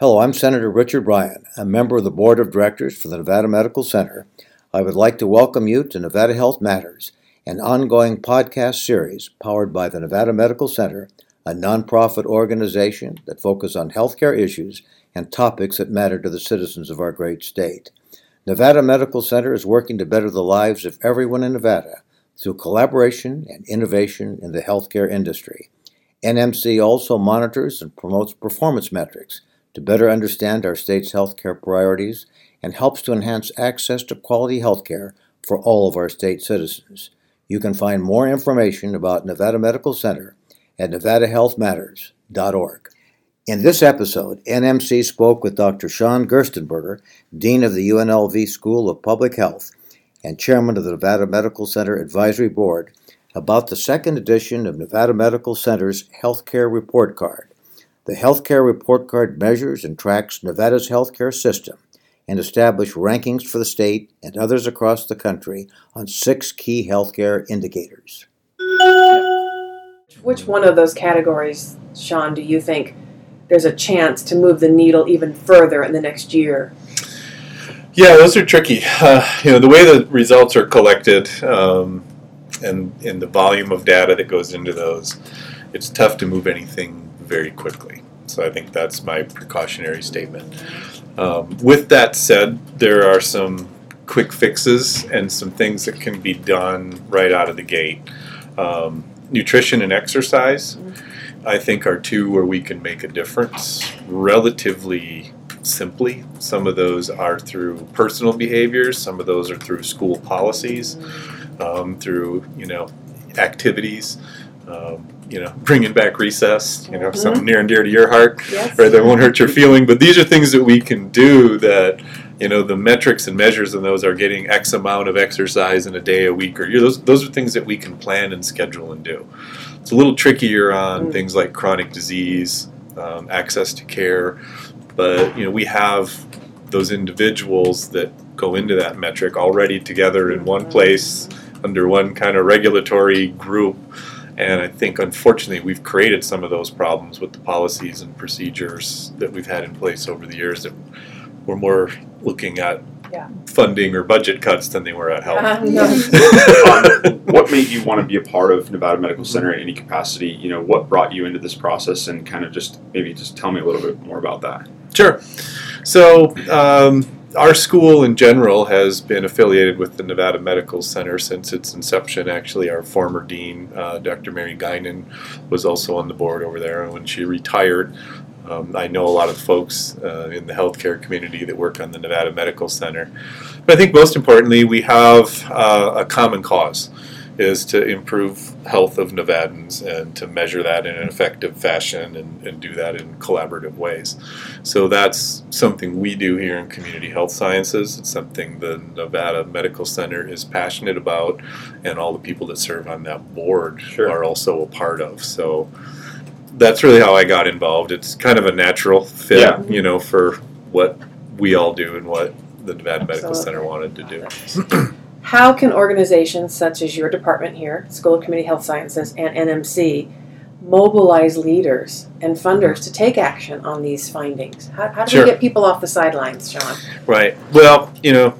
Hello, I'm Senator Richard Ryan, a member of the Board of Directors for the Nevada Medical Center. I would like to welcome you to Nevada Health Matters, an ongoing podcast series powered by the Nevada Medical Center, a nonprofit organization that focuses on healthcare issues and topics that matter to the citizens of our great state. Nevada Medical Center is working to better the lives of everyone in Nevada through collaboration and innovation in the healthcare industry. NMC also monitors and promotes performance metrics to better understand our state's healthcare priorities and helps to enhance access to quality healthcare for all of our state citizens. You can find more information about Nevada Medical Center at nevadahealthmatters.org. In this episode, NMC spoke with Dr. Sean Gerstenberger, Dean of the UNLV School of Public Health and Chairman of the Nevada Medical Center Advisory Board, about the second edition of Nevada Medical Center's Healthcare Report Card. The Healthcare Report Card measures and tracks Nevada's healthcare system and establishes rankings for the state and others across the country on six key healthcare indicators. Which one of those categories, Sean, do you think there's a chance to move the needle even further in the next year? Yeah, those are tricky. Uh, you know, the way the results are collected um, and, and the volume of data that goes into those, it's tough to move anything very quickly. So I think that's my precautionary statement. Um, with that said, there are some quick fixes and some things that can be done right out of the gate. Um, nutrition and exercise, I think, are two where we can make a difference relatively simply. Some of those are through personal behaviors, some of those are through school policies, um, through you know activities. Um, you know, bringing back recess, you know, mm-hmm. something near and dear to your heart, yes. right? That won't hurt your feeling. But these are things that we can do that, you know, the metrics and measures in those are getting X amount of exercise in a day, a week, or year. Those, those are things that we can plan and schedule and do. It's a little trickier on mm. things like chronic disease, um, access to care, but, you know, we have those individuals that go into that metric already together in one mm-hmm. place under one kind of regulatory group and I think, unfortunately, we've created some of those problems with the policies and procedures that we've had in place over the years that were more looking at yeah. funding or budget cuts than they were at health. Uh, no. um, what made you want to be a part of Nevada Medical Center in any capacity? You know, what brought you into this process, and kind of just maybe just tell me a little bit more about that. Sure. So. Um, our school in general has been affiliated with the Nevada Medical Center since its inception. Actually, our former dean, uh, Dr. Mary Guinan, was also on the board over there. And when she retired, um, I know a lot of folks uh, in the healthcare community that work on the Nevada Medical Center. But I think most importantly, we have uh, a common cause is to improve health of Nevadans and to measure that in an effective fashion and, and do that in collaborative ways. So that's something we do here in community health sciences. It's something the Nevada Medical Center is passionate about, and all the people that serve on that board sure. are also a part of. So that's really how I got involved. It's kind of a natural fit, yeah. you know, for what we all do and what the Nevada Absolutely. Medical Center wanted to do. How can organizations such as your department here, School of Community Health Sciences, and NMC mobilize leaders and funders to take action on these findings? How, how do sure. we get people off the sidelines, Sean? Right. Well, you know,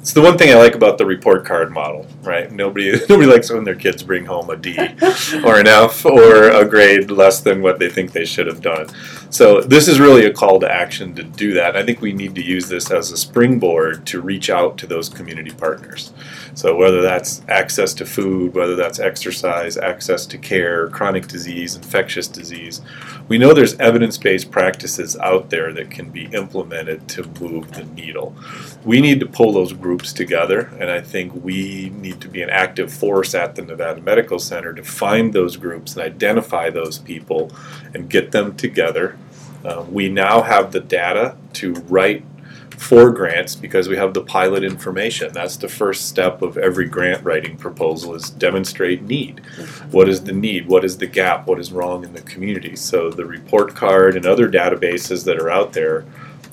it's the one thing I like about the report card model, right? Nobody nobody likes when their kids bring home a D or an F or a grade less than what they think they should have done. So this is really a call to action to do that. I think we need to use this as a springboard to reach out to those community partners. So whether that's access to food, whether that's exercise, access to care, chronic disease, infectious disease, we know there's evidence-based practices out there that can be implemented to move the needle. We need to pull those groups together, and I think we need to be an active force at the Nevada Medical Center to find those groups and identify those people and get them together. Um, we now have the data to write for grants because we have the pilot information. That's the first step of every grant writing proposal is demonstrate need. What is the need? What is the gap? What is wrong in the community? So the report card and other databases that are out there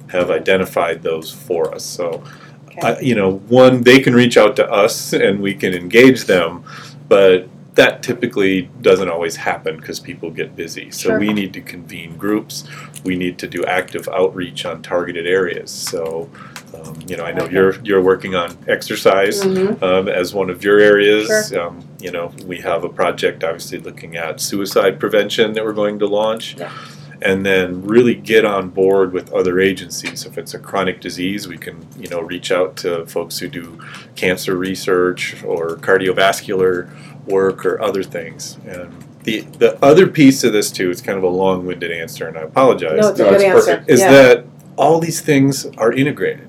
have identified those for us. So okay. uh, you know, one they can reach out to us and we can engage them, but that typically doesn't always happen because people get busy. So Sure. we need to convene groups. We need to do active outreach on targeted areas. So, um, you know, I know Okay. you're you're working on exercise Mhm. um, as one of your areas. Um, you know, we have a project obviously looking at suicide prevention that we're going to launch. Yeah. And then really get on board with other agencies. If it's a chronic disease, we can, you know, reach out to folks who do cancer research or cardiovascular work or other things. And the the other piece of this too, it's kind of a long-winded answer, and I apologize No, it's a good answer. perfect. is yeah. that all these things are integrated.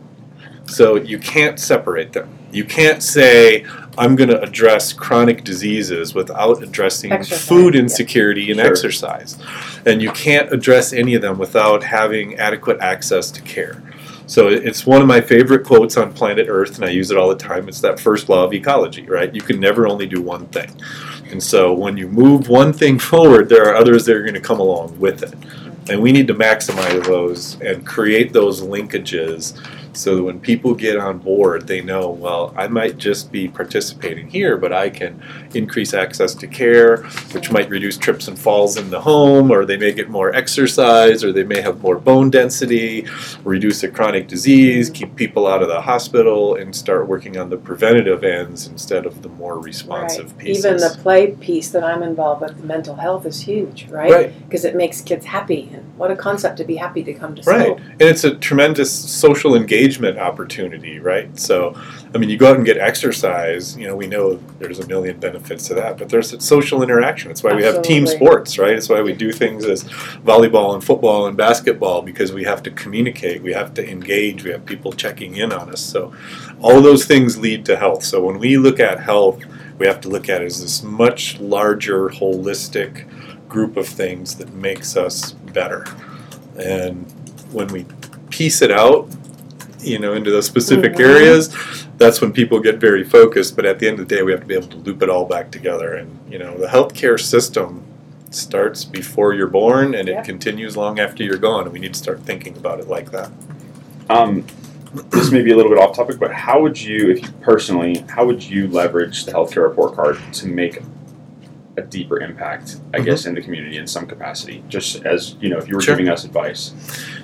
So you can't separate them. You can't say, I'm going to address chronic diseases without addressing Exercise, food yeah. insecurity and Sure. exercise. And you can't address any of them without having adequate access to care. So it's one of my favorite quotes on planet Earth, and I use it all the time. It's that first law of ecology, right? You can never only do one thing. And so when you move one thing forward, there are others that are going to come along with it. And we need to maximize those and create those linkages so that when people get on board, they know, well, I might just be participating here, but I can increase access to care, which might reduce trips and falls in the home, or they may get more exercise, or they may have more bone density, reduce a chronic disease, keep people out of the hospital, and start working on the preventative ends instead of the more responsive Right. pieces. Even the play piece that I'm involved with, mental health, is huge, right? Right. Because it makes kids happy, and what a concept to be happy to come to Right. school. And it's a tremendous social engagement opportunity, right? So, I mean, you go out and get exercise, you know, we know there's a million benefits to that, but there's social interaction. It's why we have team sports, right? It's why we do things as volleyball and football and basketball because we have to communicate, we have to engage, we have people checking in on us. So, all those things lead to health. So, when we look at health, we have to look at it as this much larger, holistic group of things that makes us better. And when we piece it out, you know, into those specific Mhm. areas, that's when people get very focused. But at the end of the day, we have to be able to loop it all back together. And you know, the healthcare system starts before you're born, and Yep. it continues long after you're gone. And we need to start thinking about it like that. Um, this may be a little bit off topic, but how would you, if you personally, how would you leverage the healthcare report card to make a deeper impact, I Mhm. guess, in the community in some capacity? Just as you know, if you were Sure. giving us advice.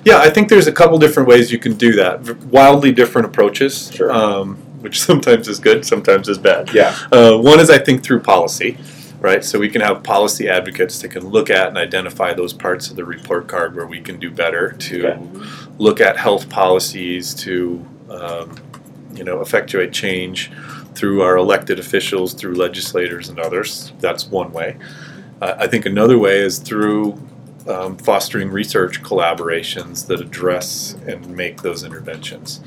Yeah, I think there's a couple different ways you can do that. Wildly different approaches, Sure. um, which sometimes is good, sometimes is bad. Yeah. Uh, one is, I think, through policy, right? So we can have policy advocates that can look at and identify those parts of the report card where we can do better to Okay. look at health policies to, um, you know, effectuate change through our elected officials, through legislators and others. That's one way. Uh, I think another way is through um, fostering research collaborations that address and make those interventions.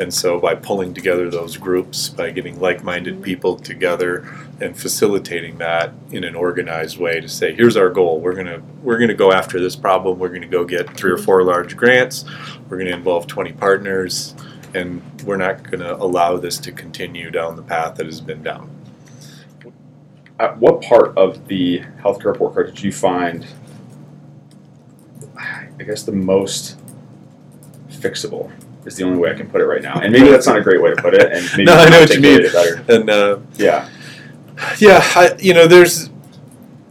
And so, by pulling together those groups, by getting like minded people together and facilitating that in an organized way to say, here's our goal. We're going to we're to go after this problem. We're going to go get three or four large grants. We're going to involve 20 partners. And we're not going to allow this to continue down the path that has been down. At what part of the healthcare report card did you find, I guess, the most fixable? Is the only way I can put it right now, and maybe that's not a great way to put it, and maybe No, I know what you mean. better. And uh, Yeah, Yeah, I, you know, there's.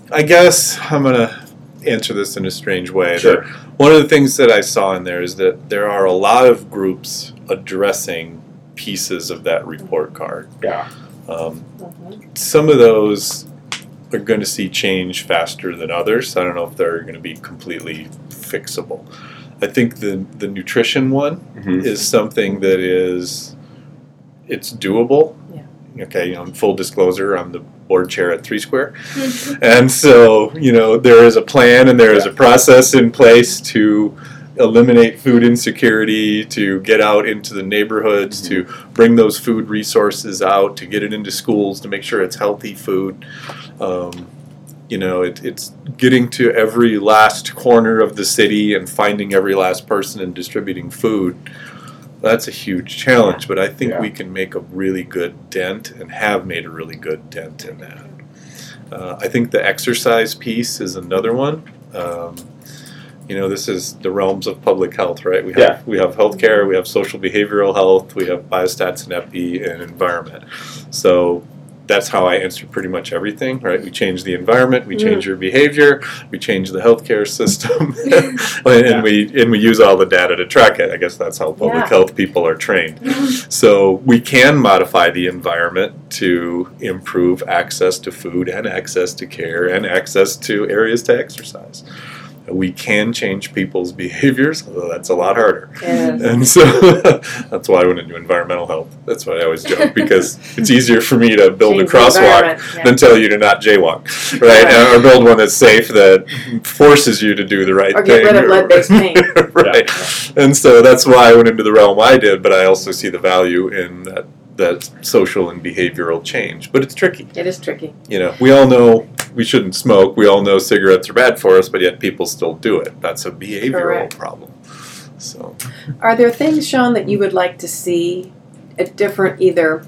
I guess I'm gonna answer this in a strange way. Sure. One of the things that I saw in there is that there are a lot of groups addressing pieces of that report card. yeah, Um, some of those are going to see change faster than others. I don't know if they're going to be completely fixable. I think the the nutrition one Mhm. is something that is it's doable. Yeah. Okay, you know, full disclosure, I'm the board chair at Three Square, and so you know there is a plan and there is a process in place to eliminate food insecurity, to get out into the neighborhoods, to bring those food resources out, to get it into schools, to make sure it's healthy food. Um, you know, it, it's getting to every last corner of the city and finding every last person and distributing food. That's a huge challenge, but I think Yeah. we can make a really good dent and have made a really good dent in that. Uh, I think the exercise piece is another one. Um, you know, this is the realms of public health, right? We have Yeah. we have healthcare, we have social behavioral health, we have biostats and epi and environment. So that's how I answer pretty much everything, right? We change the environment, we Mm. change your behavior, we change the healthcare system, and we and we use all the data to track it. I guess that's how public Yeah. health people are trained. So we can modify the environment to improve access to food and access to care and access to areas to exercise. We can change people's behaviors, although that's a lot harder. Yes. And so that's why I went into environmental health. That's why I always joke because it's easier for me to build Change a crosswalk yeah. than tell you to not jaywalk, right? Right. Or build one that's safe that forces you to do the right Or thing. get rid of lead-based paint. right. And so that's why I went into the realm I did, but I also see the value in that that social and behavioral change. But it's tricky. It is tricky. You know, we all know we shouldn't smoke. We all know cigarettes are bad for us, but yet people still do it. That's a behavioral Correct. problem. So Are there things, Sean, that you would like to see a different either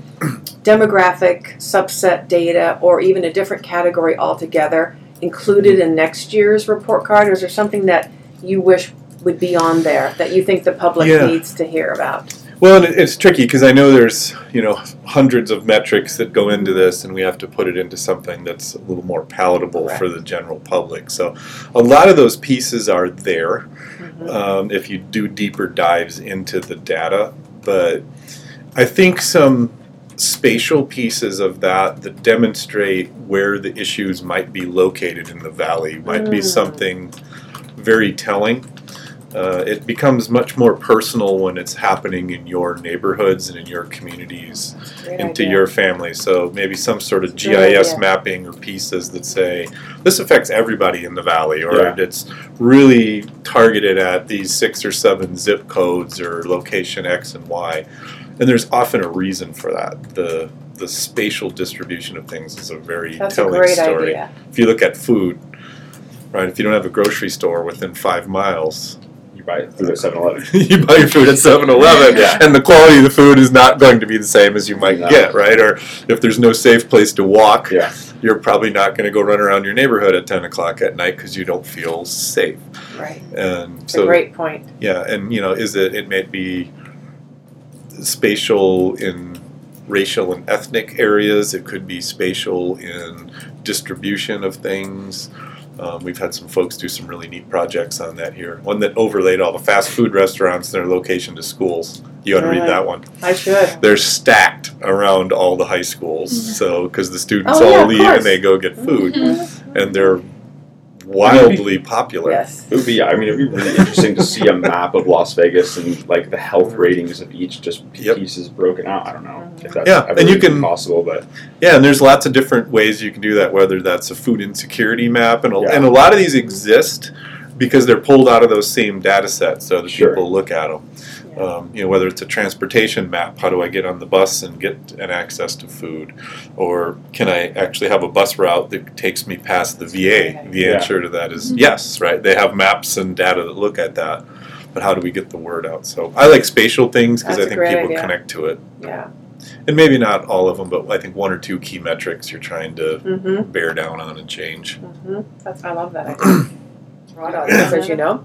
demographic subset data or even a different category altogether included in next year's report card? Or is there something that you wish would be on there that you think the public Yeah. needs to hear about? Well, and it's tricky because I know there's you know hundreds of metrics that go into this, and we have to put it into something that's a little more palatable for the general public. So, a lot of those pieces are there Mhm. um, if you do deeper dives into the data. But I think some spatial pieces of that that demonstrate where the issues might be located in the valley might be Mm. something very telling. Uh, it becomes much more personal when it's happening in your neighborhoods and in your communities Great into idea. your family. So maybe some sort of That's GIS mapping or pieces that say this affects everybody in the valley, or Yeah. it's really targeted at these six or seven zip codes or location X and Y. And there's often a reason for that. The the spatial distribution of things is a very That's a telling great story. idea. If you look at food, right? If you don't have a grocery store within five miles, You buy food at 7-Eleven. you buy your food at 7-Eleven Yeah. and the quality of the food is not going to be the same as you might No. get, right? Or if there's no safe place to walk, Yeah. you're probably not going to go run around your neighborhood at 10 o'clock at night because you don't feel safe. Right. And It's so, a great point. yeah, and you know, is it, it may be spatial in racial and ethnic areas, it could be spatial in distribution of things. Um, we've had some folks do some really neat projects on that here. One that overlaid all the fast food restaurants and their location to schools. You ought to read that one. I should. They're stacked around all the high schools, so because the students Oh, all of leave and they go get food, Mhm. and they're wildly popular. Yes. It would be, I mean, it'd be really interesting to see a map of Las Vegas and like the health mm-hmm. ratings of each just Yep. pieces broken out. I don't know if that's Yeah, ever and you can- possible, but Yeah, and there's lots of different ways you can do that. Whether that's a food insecurity map, and a, Yeah. and a lot of these exist because they're pulled out of those same data sets, so that Sure. people look at them. Yeah. Um, you know, whether it's a transportation map, how do I get on the bus and get an access to food, or can I actually have a bus route that takes me past the VA? The Yeah. answer to that is yes, right? They have maps and data that look at that, but how do we get the word out? So I like spatial things because I think people idea. connect to it, Yeah. and maybe not all of them, but I think one or two key metrics you're trying to Mm-hmm. bear down on and change. Mm-hmm. That's I love that idea. Broad audience, as you know.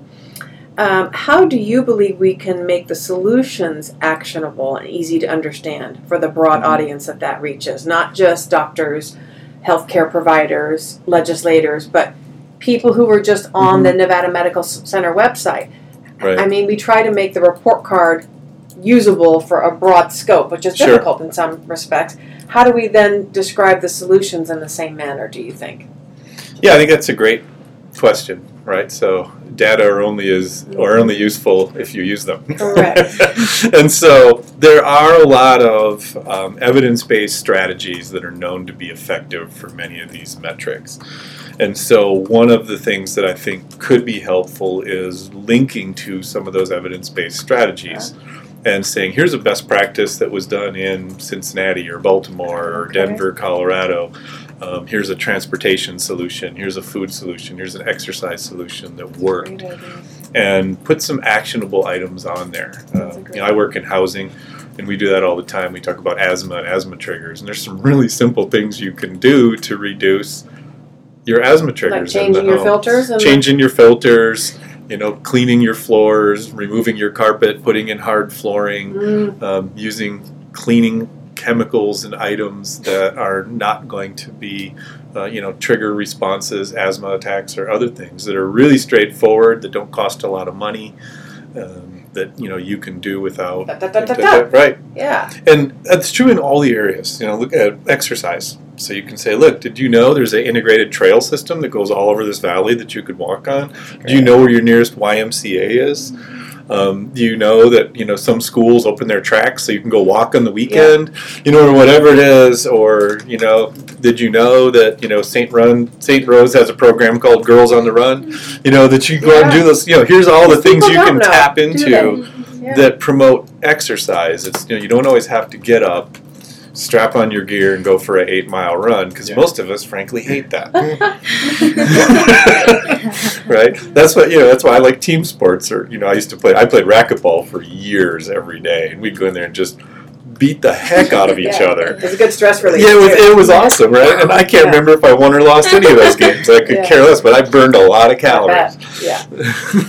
Um, how do you believe we can make the solutions actionable and easy to understand for the broad Mm-hmm. audience that that reaches? Not just doctors, healthcare providers, legislators, but people who are just on the Nevada Medical Center website. Mm-hmm. Right. I mean, we try to make the report card usable for a broad scope, which is Sure. difficult in some respects. How do we then describe the solutions in the same manner, do you think? Yeah, I think that's a great question, right? So data are only as or only useful if you use them. Correct. and so there are a lot of um, evidence-based strategies that are known to be effective for many of these metrics. And so one of the things that I think could be helpful is linking to some of those evidence-based strategies. And saying, here's a best practice that was done in Cincinnati or Baltimore or. Denver, Colorado. Um, here's a transportation solution. Here's a food solution. Here's an exercise solution that worked and put some actionable items on there. Great you know, I work in housing, and we do that all the time. We talk about asthma and asthma triggers, and there's some really simple things you can do to reduce your asthma triggers. Like in the changing your filters and changing your filters. You know, cleaning your floors, removing your carpet, putting in hard flooring, Mm, um, using cleaning chemicals and items that are not going to be, uh, you know, trigger responses, asthma attacks, or other things that are really straightforward that don't cost a lot of money. Um, that you know you can do without Da, da, da, da, da. right Yeah. and that's true in all the areas. You know, look at exercise. So you can say, look, did you know there's an integrated trail system that goes all over this valley that you could walk on? Do you know where your nearest YMCA is? Um, do you know that you know some schools open their tracks so you can go walk on the weekend? You know, or whatever it is. Or you know, did you know that you know Saint Run Saint Rose has a program called Girls on the Run? You know that you go out and do this. You know, here's all the things you can know, tap into? Yeah. that promote exercise. It's you know you don't always have to get up, strap on your gear, and go for an eight mile run because Yeah. most of us frankly hate that. right? That's what you know. That's why I like team sports. Or you know, I used to play. I played racquetball for years every day, and we'd go in there and just beat the heck out of each Yeah. other. It's a good stress relief. Yeah, it was, it was awesome, right? And I can't Yeah. remember if I won or lost any of those games. I could Yeah. care less, but I burned a lot of calories. Yeah.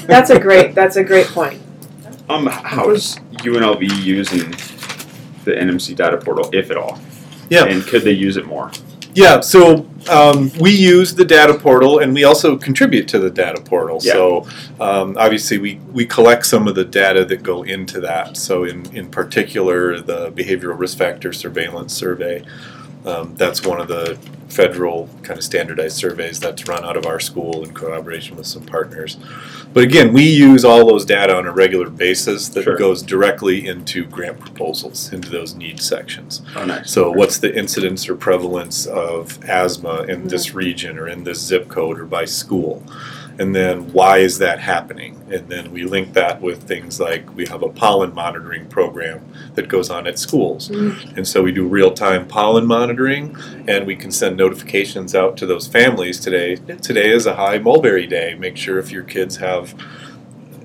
That's a great. That's a great point. Um, how is UNLV using the NMC data portal, if at all? Yeah. And could they use it more? Yeah, so um, we use the data portal and we also contribute to the data portal. Yeah. So um, obviously, we, we collect some of the data that go into that. So, in, in particular, the behavioral risk factor surveillance survey. Um, that's one of the federal kind of standardized surveys that's run out of our school in collaboration with some partners. But again, we use all those data on a regular basis that Sure. goes directly into grant proposals, into those need sections. Oh, nice. So, what's the incidence or prevalence of asthma in this region or in this zip code or by school? And then, why is that happening? And then we link that with things like we have a pollen monitoring program that goes on at schools. Mm. And so, we do real time pollen monitoring and we can send notifications out to those families today. Today is a high mulberry day. Make sure if your kids have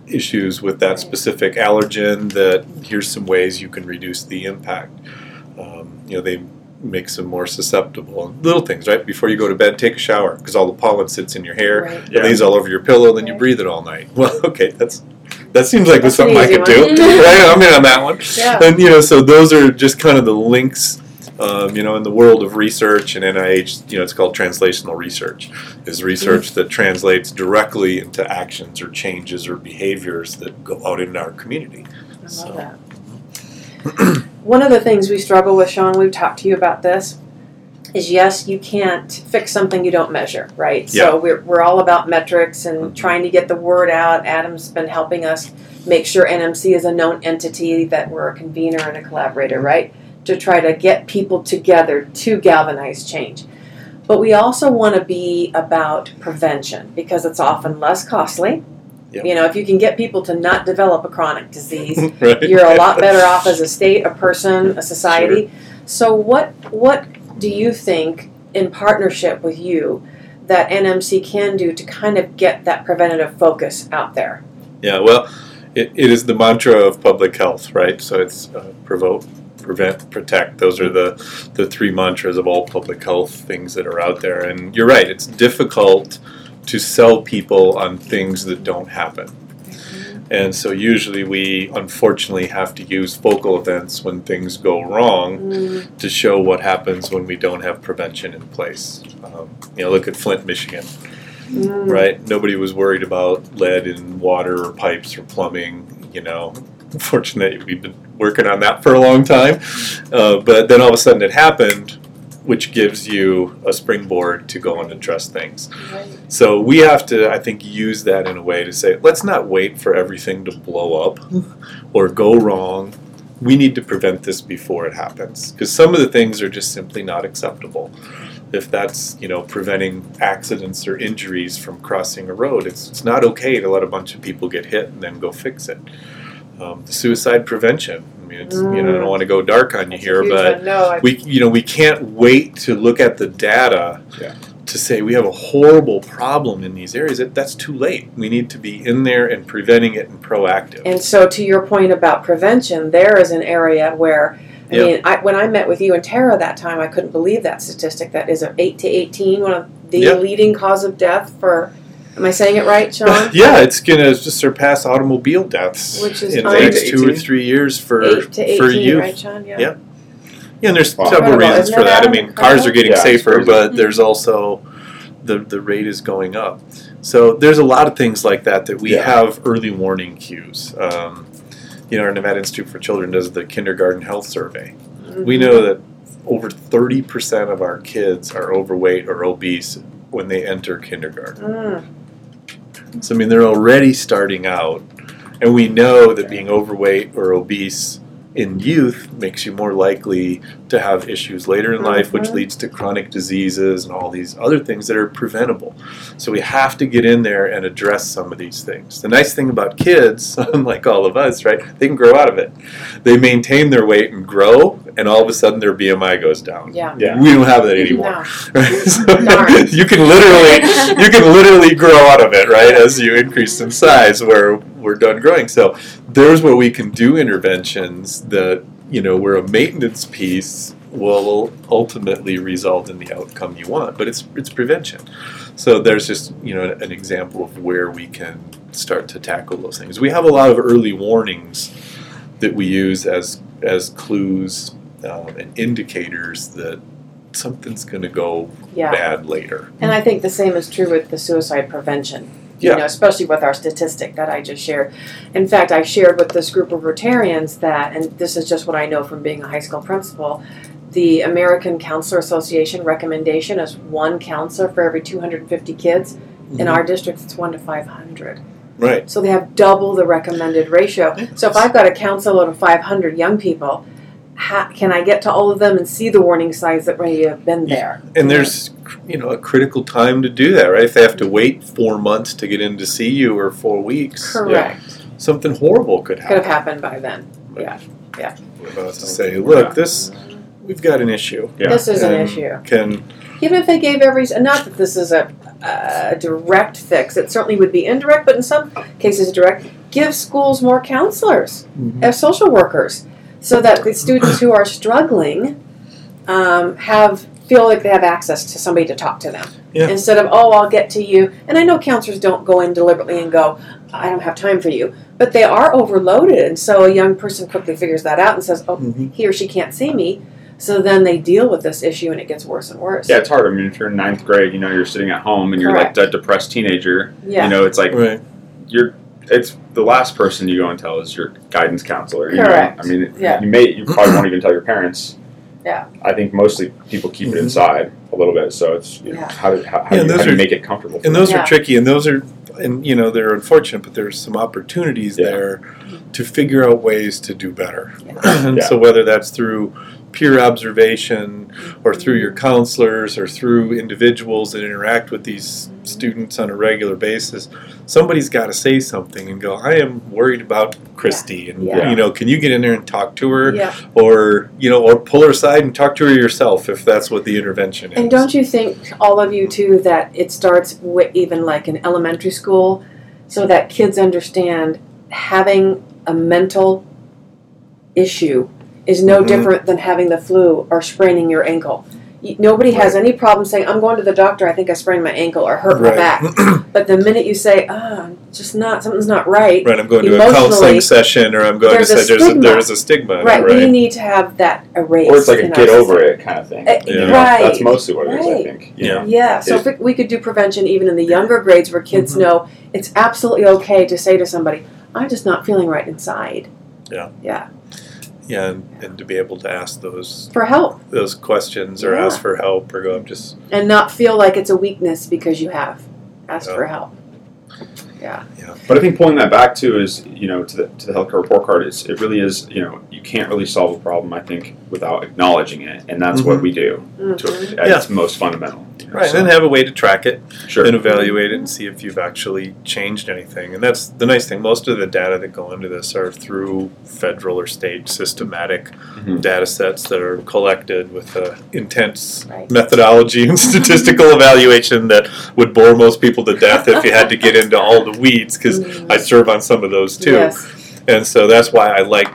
issues with that specific allergen that here's some ways you can reduce the impact um, you know they makes them more susceptible. Little things right? Before you go to bed take a shower because all the pollen sits in your hair Right. Yeah. lays all over your pillow then you breathe it all night. Well okay that's that seems like That's something I could do. right? I'm in on that one. Yeah. and you know so those are just kind of the links um, you know in the world of research and nih you know it's called translational research is research that translates directly into actions or changes or behaviors that go out in our community. I love So- that. One of the things we struggle with, Sean, we've talked to you about this, is yes, you can't fix something you don't measure, right? Yeah. So we're, we're all about metrics and mm-hmm. trying to get the word out. Adam's been helping us make sure NMC is a known entity, that we're a convener and a collaborator, mm-hmm. right? To try to get people together to galvanize change. But we also want to be about prevention because it's often less costly. Yep. You know, if you can get people to not develop a chronic disease, right? you're a lot better off as a state, a person, a society. So what what do you think in partnership with you that NMC can do to kind of get that preventative focus out there? Yeah, well, it, it is the mantra of public health, right? So it's uh, provoke, prevent, protect. Those are the the three mantras of all public health things that are out there. And you're right; it's difficult to sell people on things that don't happen. And so usually we unfortunately have to use focal events when things go wrong Mm, to show what happens when we don't have prevention in place. Um, you know, look at Flint, Michigan mm. right? Nobody was worried about lead in water or pipes or plumbing. You know, fortunately, we've been working on that for a long time. Uh, but then all of a sudden it happened, which gives you a springboard to go and address things. Right. So we have to, I think, use that in a way to say, let's not wait for everything to blow up or go wrong. We need to prevent this before it happens because some of the things are just simply not acceptable. If that's you know preventing accidents or injuries from crossing a road, it's, it's not okay to let a bunch of people get hit and then go fix it. Um, the suicide prevention. I mean, it's, you know, I don't want to go dark on you That's here, but no, we you know we can't wait to look at the data Yeah. to say we have a horrible problem in these areas that that's too late we need to be in there and preventing it and proactive and so to your point about prevention, there is an area where. I Yeah. mean, I, when I met with you and Tara that time, I couldn't believe that statistic. That is a eight to eighteen, one of the Yeah. leading cause of death for. Am I saying it right, Sean? yeah it's gonna just surpass automobile deaths Which is in the next two or three years for eight to for eighteen, youth right, Sean? Yeah. Yeah. Yeah, and there's Wow. several reasons isn't for it, that. I mean, cars are getting Yeah, it's safer, crazy. but there's also the the rate is going up. So there's a lot of things like that that we Yeah. have early warning cues. Um, you know, our Nevada Institute for Children does the kindergarten health survey. We know that over 30% of our kids are overweight or obese when they enter kindergarten. Mm, So I mean, they're already starting out, and we know that being overweight or obese in youth makes you more likely to have issues later in life, which Mhm. leads to chronic diseases and all these other things that are preventable. So we have to get in there and address some of these things. The nice thing about kids, unlike all of us, right? They can grow out of it. They maintain their weight and grow, and all of a sudden their BMI goes down. yeah. Yeah. We don't have that anymore. No. Right? So you can literally you can literally grow out of it, right? As you increase in size, where we're done growing. So there's where we can do interventions that you know where a maintenance piece will ultimately result in the outcome you want, but it's it's prevention. So there's just you know an example of where we can start to tackle those things. We have a lot of early warnings that we use as as clues um, and indicators that something's going to go Yeah. bad later. And I think the same is true with the suicide prevention. Yeah. You know, especially with our statistic that I just shared. In fact, I shared with this group of Rotarians that, and this is just what I know from being a high school principal, the American Counselor Association recommendation is one counselor for every 250 kids. In mm-hmm. our district, it's one to 500. Right. So they have double the recommended ratio. So if I've got a counselor of 500 young people, ha- can I get to all of them and see the warning signs that may have been there? And there's you know a critical time to do that, right? If they have to wait four months to get in to see you or four weeks, Correct. something horrible could happen. Could happen. have happened by then. Yeah. Yeah. We're about to say, look, this we've got an issue. Yeah. This is an issue. Can Even if they gave every, not that this is a, a direct fix, it certainly would be indirect, but in some cases direct, give schools more counselors, Mm-hmm. as social workers, so that the students who are struggling um, have feel like they have access to somebody to talk to them. Yeah. Instead of, oh, I'll get to you. And I know counselors don't go in deliberately and go, I don't have time for you. But they are overloaded. And so a young person quickly figures that out and says, oh, Mhm. he or she can't see me. So then they deal with this issue and it gets worse and worse. Yeah, it's hard. I mean, if you're in ninth grade, you know, you're sitting at home and you're Correct. like a depressed teenager. Yeah. You know, it's like right? you're. It's the last person you go and tell is your guidance counselor. You Correct. Know? I mean, Yeah. you may you probably won't even tell your parents. Yeah. I think mostly people keep it Mhm. inside a little bit. So it's you know, Yeah. how do how, how, Yeah, do you, those how do you make it comfortable? For And them? those Yeah. are tricky, and those are, and you know, they're unfortunate, but there's some opportunities Yeah. there to figure out ways to do better. And Yeah. so whether that's through peer observation or through your counselors or through individuals that interact with these students on a regular basis, somebody's got to say something and go, I am worried about Christy. And, Yeah. you know, can you get in there and talk to her? Yeah. Or, you know, or pull her aside and talk to her yourself if that's what the intervention is. And don't you think, all of you too, that it starts with even like in elementary school so that kids understand having a mental issue is no Mhm. different than having the flu or spraining your ankle. Y- Nobody has any problem saying, I'm going to the doctor, I think I sprained my ankle or hurt my back. But the minute you say, ah, I'm just not, something's not right, Right, I'm going to a counseling session, or I'm going to there's a say there's a, stigma. there's a stigma. right, right? we need to have that erased. or it's like a get over society. it kind of thing. Uh, You know, right, That's mostly what it is. I think. you Yeah. Yeah, so if we could do prevention even in the younger grades where kids Mhm. know it's absolutely okay to say to somebody, I'm just not feeling right inside. Yeah. Yeah. Yeah, and, and to be able to ask those For help those questions or Yeah. ask for help or go, I'm just and not feel like it's a weakness because you have. asked Yeah. for help. Yeah. yeah. But I think pulling that back to is you know to the to the healthcare report card is it really is you know you can't really solve a problem I think without acknowledging it and that's what Mhm. we do Mhm. to, at Yeah. its most fundamental. You know, right, so- and then have a way to track it sure. and evaluate it and see if you've actually changed anything. And that's the nice thing. Most of the data that go into this are through federal or state systematic Mhm. data sets that are collected with a intense Right. methodology and statistical evaluation that would bore most people to death if you had to get into all the weeds because Mhm. I serve on some of those too. Yes. And so that's why I like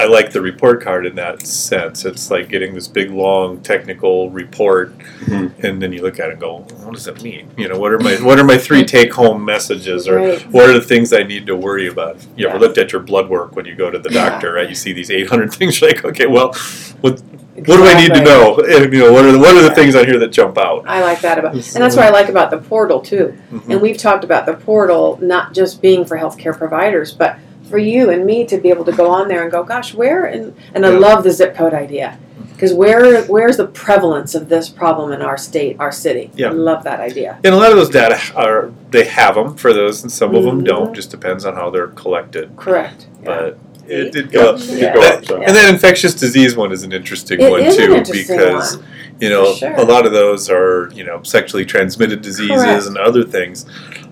I like the report card in that sense. It's like getting this big long technical report Mhm. and then you look at it and go, what does it mean? You know, what are my what are my three take home messages or Right. what are the things I need to worry about? You ever looked at your blood work when you go to the Yeah. doctor, right? You see these 800 things, you're like, okay, well, what What do I need to know? And, you know, what are the, what are the things on here that jump out? I like that about, and that's what I like about the portal too. Mhm. And we've talked about the portal not just being for healthcare providers, but for you and me to be able to go on there and go, gosh, where and and I love the zip code idea because where where's the prevalence of this problem in our state, our city? Yeah. I love that idea. And a lot of those data are they have them for those, and some of them Mhm. don't. Just depends on how they're collected. Correct. Yeah. But it did go up. it did Yeah. go up. So. And that infectious disease one is an interesting It one is too, an interesting because one. you know sure. a lot of those are you know sexually transmitted diseases Correct. and other things,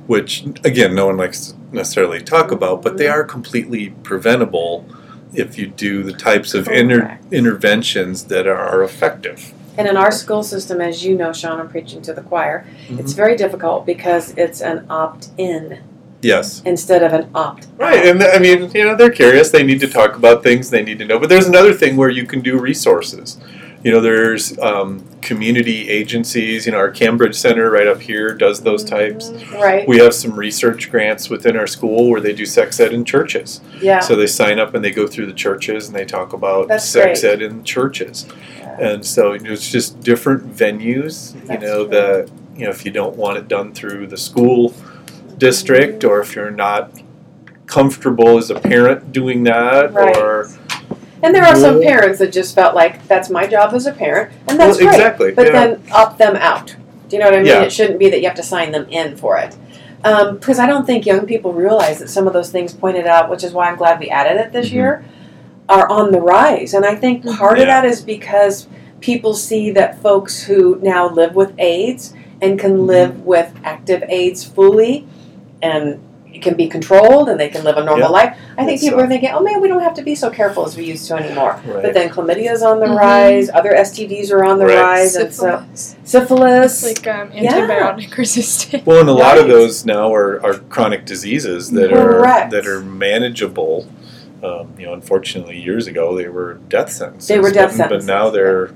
which again no one likes to necessarily talk about, but they Mhm. are completely preventable if you do the types of inter- interventions that are effective. And in our school system, as you know, Sean, I'm preaching to the choir. Mm-hmm. It's very difficult because it's an opt-in Yes. instead of an opt. Right, and I mean, you know, they're curious. They need to talk about things. They need to know. But there's another thing where you can do resources. You know, there's um, community agencies. You know, our Cambridge Center right up here does those types. Right. We have some research grants within our school where they do sex ed in churches. Yeah. So they sign up and they go through the churches and they talk about That's sex great. ed in churches. Yeah. And so you know, it's just different venues. You know true. that you know if you don't want it done through the school district, or if you're not comfortable as a parent doing that, Right. or And there are some parents that just felt like that's my job as a parent, and that's well, great. exactly. But yeah. then opt them out. Do you know what I mean? Yeah. It shouldn't be that you have to sign them in for it. Um, because I don't think young people realize that some of those things pointed out, which is why I'm glad we added it this Mhm. year, are on the rise. And I think part of that is because people see that folks who now live with AIDS and can Mhm. live with active AIDS fully and can be controlled and they can live a normal Yeah. life. I think It's, people uh, are thinking, oh man, we don't have to be so careful as we used to anymore. Right. But then chlamydia is on the Mhm. rise, other STDs are on the Right. rise, and so Syphilis. syphilis. It's like um, Yeah. antibiotic resistant. well, and a lot of those now are, are chronic diseases that Correct. are that are manageable. Um, you know, unfortunately, years ago they were death sentences. They were death but, sentences, But now they're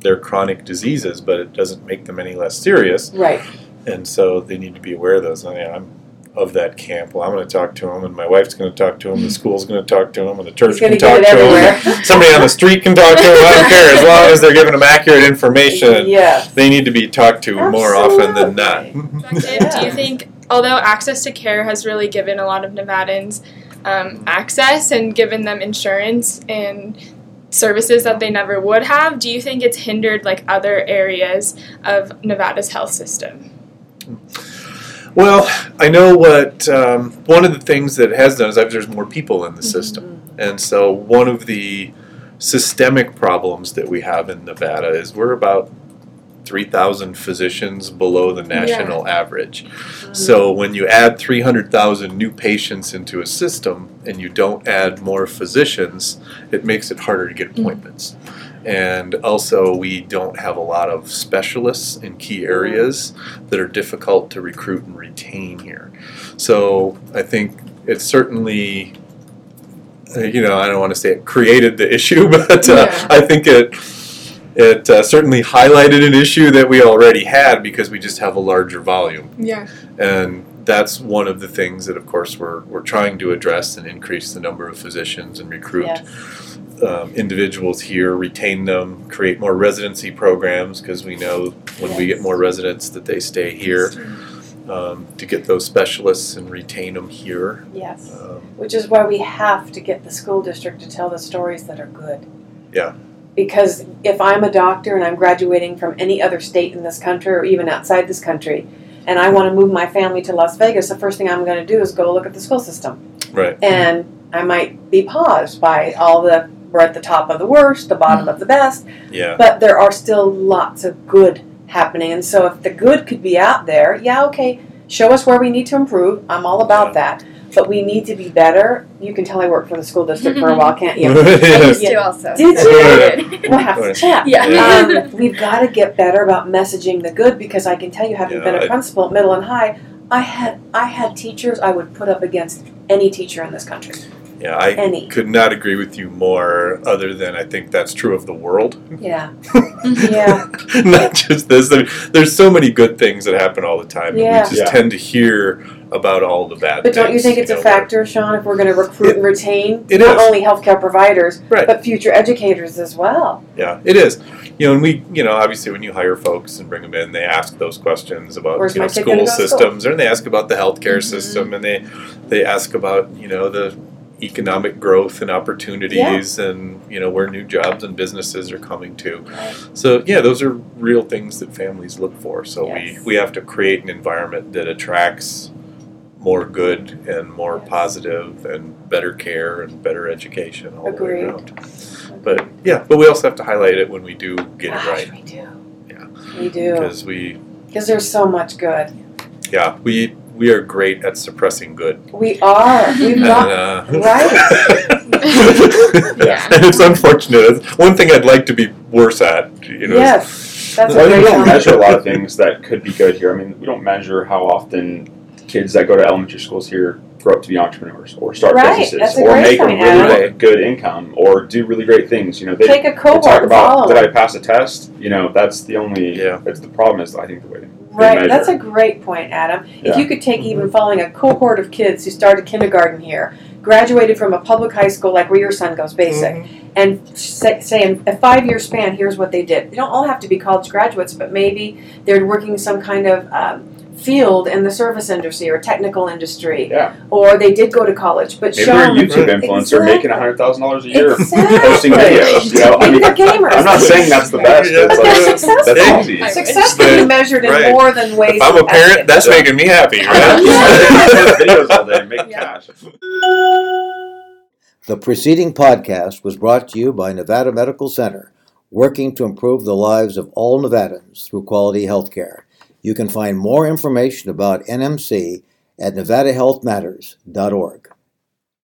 they're chronic diseases, but it doesn't make them any less serious. right. and so they need to be aware of those. I mean, I'm of that camp. Well, I'm going to talk to him, and my wife's going to talk to them. The school's going to talk to him, and the church can talk to everywhere. them. Somebody on the street can talk to him. I don't care as long as they're giving them accurate information. Yes. They need to be talked to more often than not. And do you think, although access to care has really given a lot of Nevadans um, access and given them insurance and services that they never would have, do you think it's hindered like other areas of Nevada's health system? Well, I know what um, one of the things that it has done is that there's more people in the mm-hmm. system, and so one of the systemic problems that we have in Nevada is we're about three thousand physicians below the national average. Mm-hmm. So when you add three hundred thousand new patients into a system and you don't add more physicians, it makes it harder to get mm-hmm. appointments. And also, we don't have a lot of specialists in key areas that are difficult to recruit and retain here. So I think it's certainly, uh, you know, I don't want to say it created the issue, but uh, Yeah. I think it it uh, certainly highlighted an issue that we already had because we just have a larger volume, Yeah. and that's one of the things that, of course, we're we're trying to address and increase the number of physicians and recruit Yes. Um, individuals here, retain them, create more residency programs because we know when we get more residents that they stay here. Um, to get those specialists and retain them here. Yes. Um, Which is why we have to get the school district to tell the stories that are good. Yeah. Because if I'm a doctor and I'm graduating from any other state in this country or even outside this country, and I want to move my family to Las Vegas, the first thing I'm going to do is go look at the school system. right. And I might be paused by all the, we're at the top of the worst, the bottom of the best, Yeah. but there are still lots of good happening. And so if the good could be out there, yeah, okay, show us where we need to improve. I'm all about that. But we need to be better. You can tell I worked for the school district for a while, can't you? I used Yeah. to also. Did you? We'll have to chat. Yeah. Um, we've got to get better about messaging the good because I can tell you, having Yeah, been a I- principal, at middle and high, I had I had teachers I would put up against any teacher in this country. Yeah, I Any. could not agree with you more. Other than I think that's true of the world, Yeah. Yeah. not just this. There- There's so many good things that happen all the time, Yeah. and we just Yeah. tend to hear about all the bad. But don't you think it's a know, factor, Sean, if we're going to recruit and retain it not is. only healthcare providers, Right. but future educators as well? Yeah, it is. You know, and we, you know, obviously when you hire folks and bring them in, they ask those questions about you know, school gonna go to school? systems, or they ask about the healthcare Mhm. system, and they they ask about you know the economic growth and opportunities, and you know where new jobs and businesses are coming to. So yeah, those are real things that families look for. So Yes. we we have to create an environment that attracts more good and more Yes. positive and better care and better education all the way Agreed. around. But yeah, but we also have to highlight it when we do get it right We do. Yeah. We do. because we Because there's so much good. yeah we we are great at suppressing good. We are. We've And, got. uh, right. Yeah. and it's unfortunate. It's one thing I'd like to be worse at. You know, is- yes. That's Well, a I think great we don't measure a lot of things that could be good here. I mean, we don't measure how often kids that go to elementary schools here grow up to be entrepreneurs or start Right, businesses that's or great make point, a really Adam. good income or do really great things. You know, they, Take a they cohort talk about follow did I pass a test? You know, that's the only. Yeah. That's the problem. Is I think the way. Right, measure. that's a great point, Adam. If you could take even following a cohort of kids who started kindergarten here, graduated from a public high school like where your son goes, basic, Mhm. and say, say in a five year span, here's what they did. They don't all have to be college graduates, but maybe they're working some kind of um, field in the service industry or technical industry, Yeah. or they did go to college, but Maybe show they're a. YouTube Right. influencer Exactly. making hundred thousand dollars a year Exactly. posting videos. You know, I mean, gamers. I'm not saying that's the best, but, But it's they're like, successful. that's easy. Success can be measured in right. more than ways. If I'm a parent, that's Yeah. making me happy, Yeah. right? videos all day, make Yeah. cash. The preceding podcast was brought to you by Nevada Medical Center, working to improve the lives of all Nevadans through quality health care. You can find more information about NMC at nevadahealthmatters.org.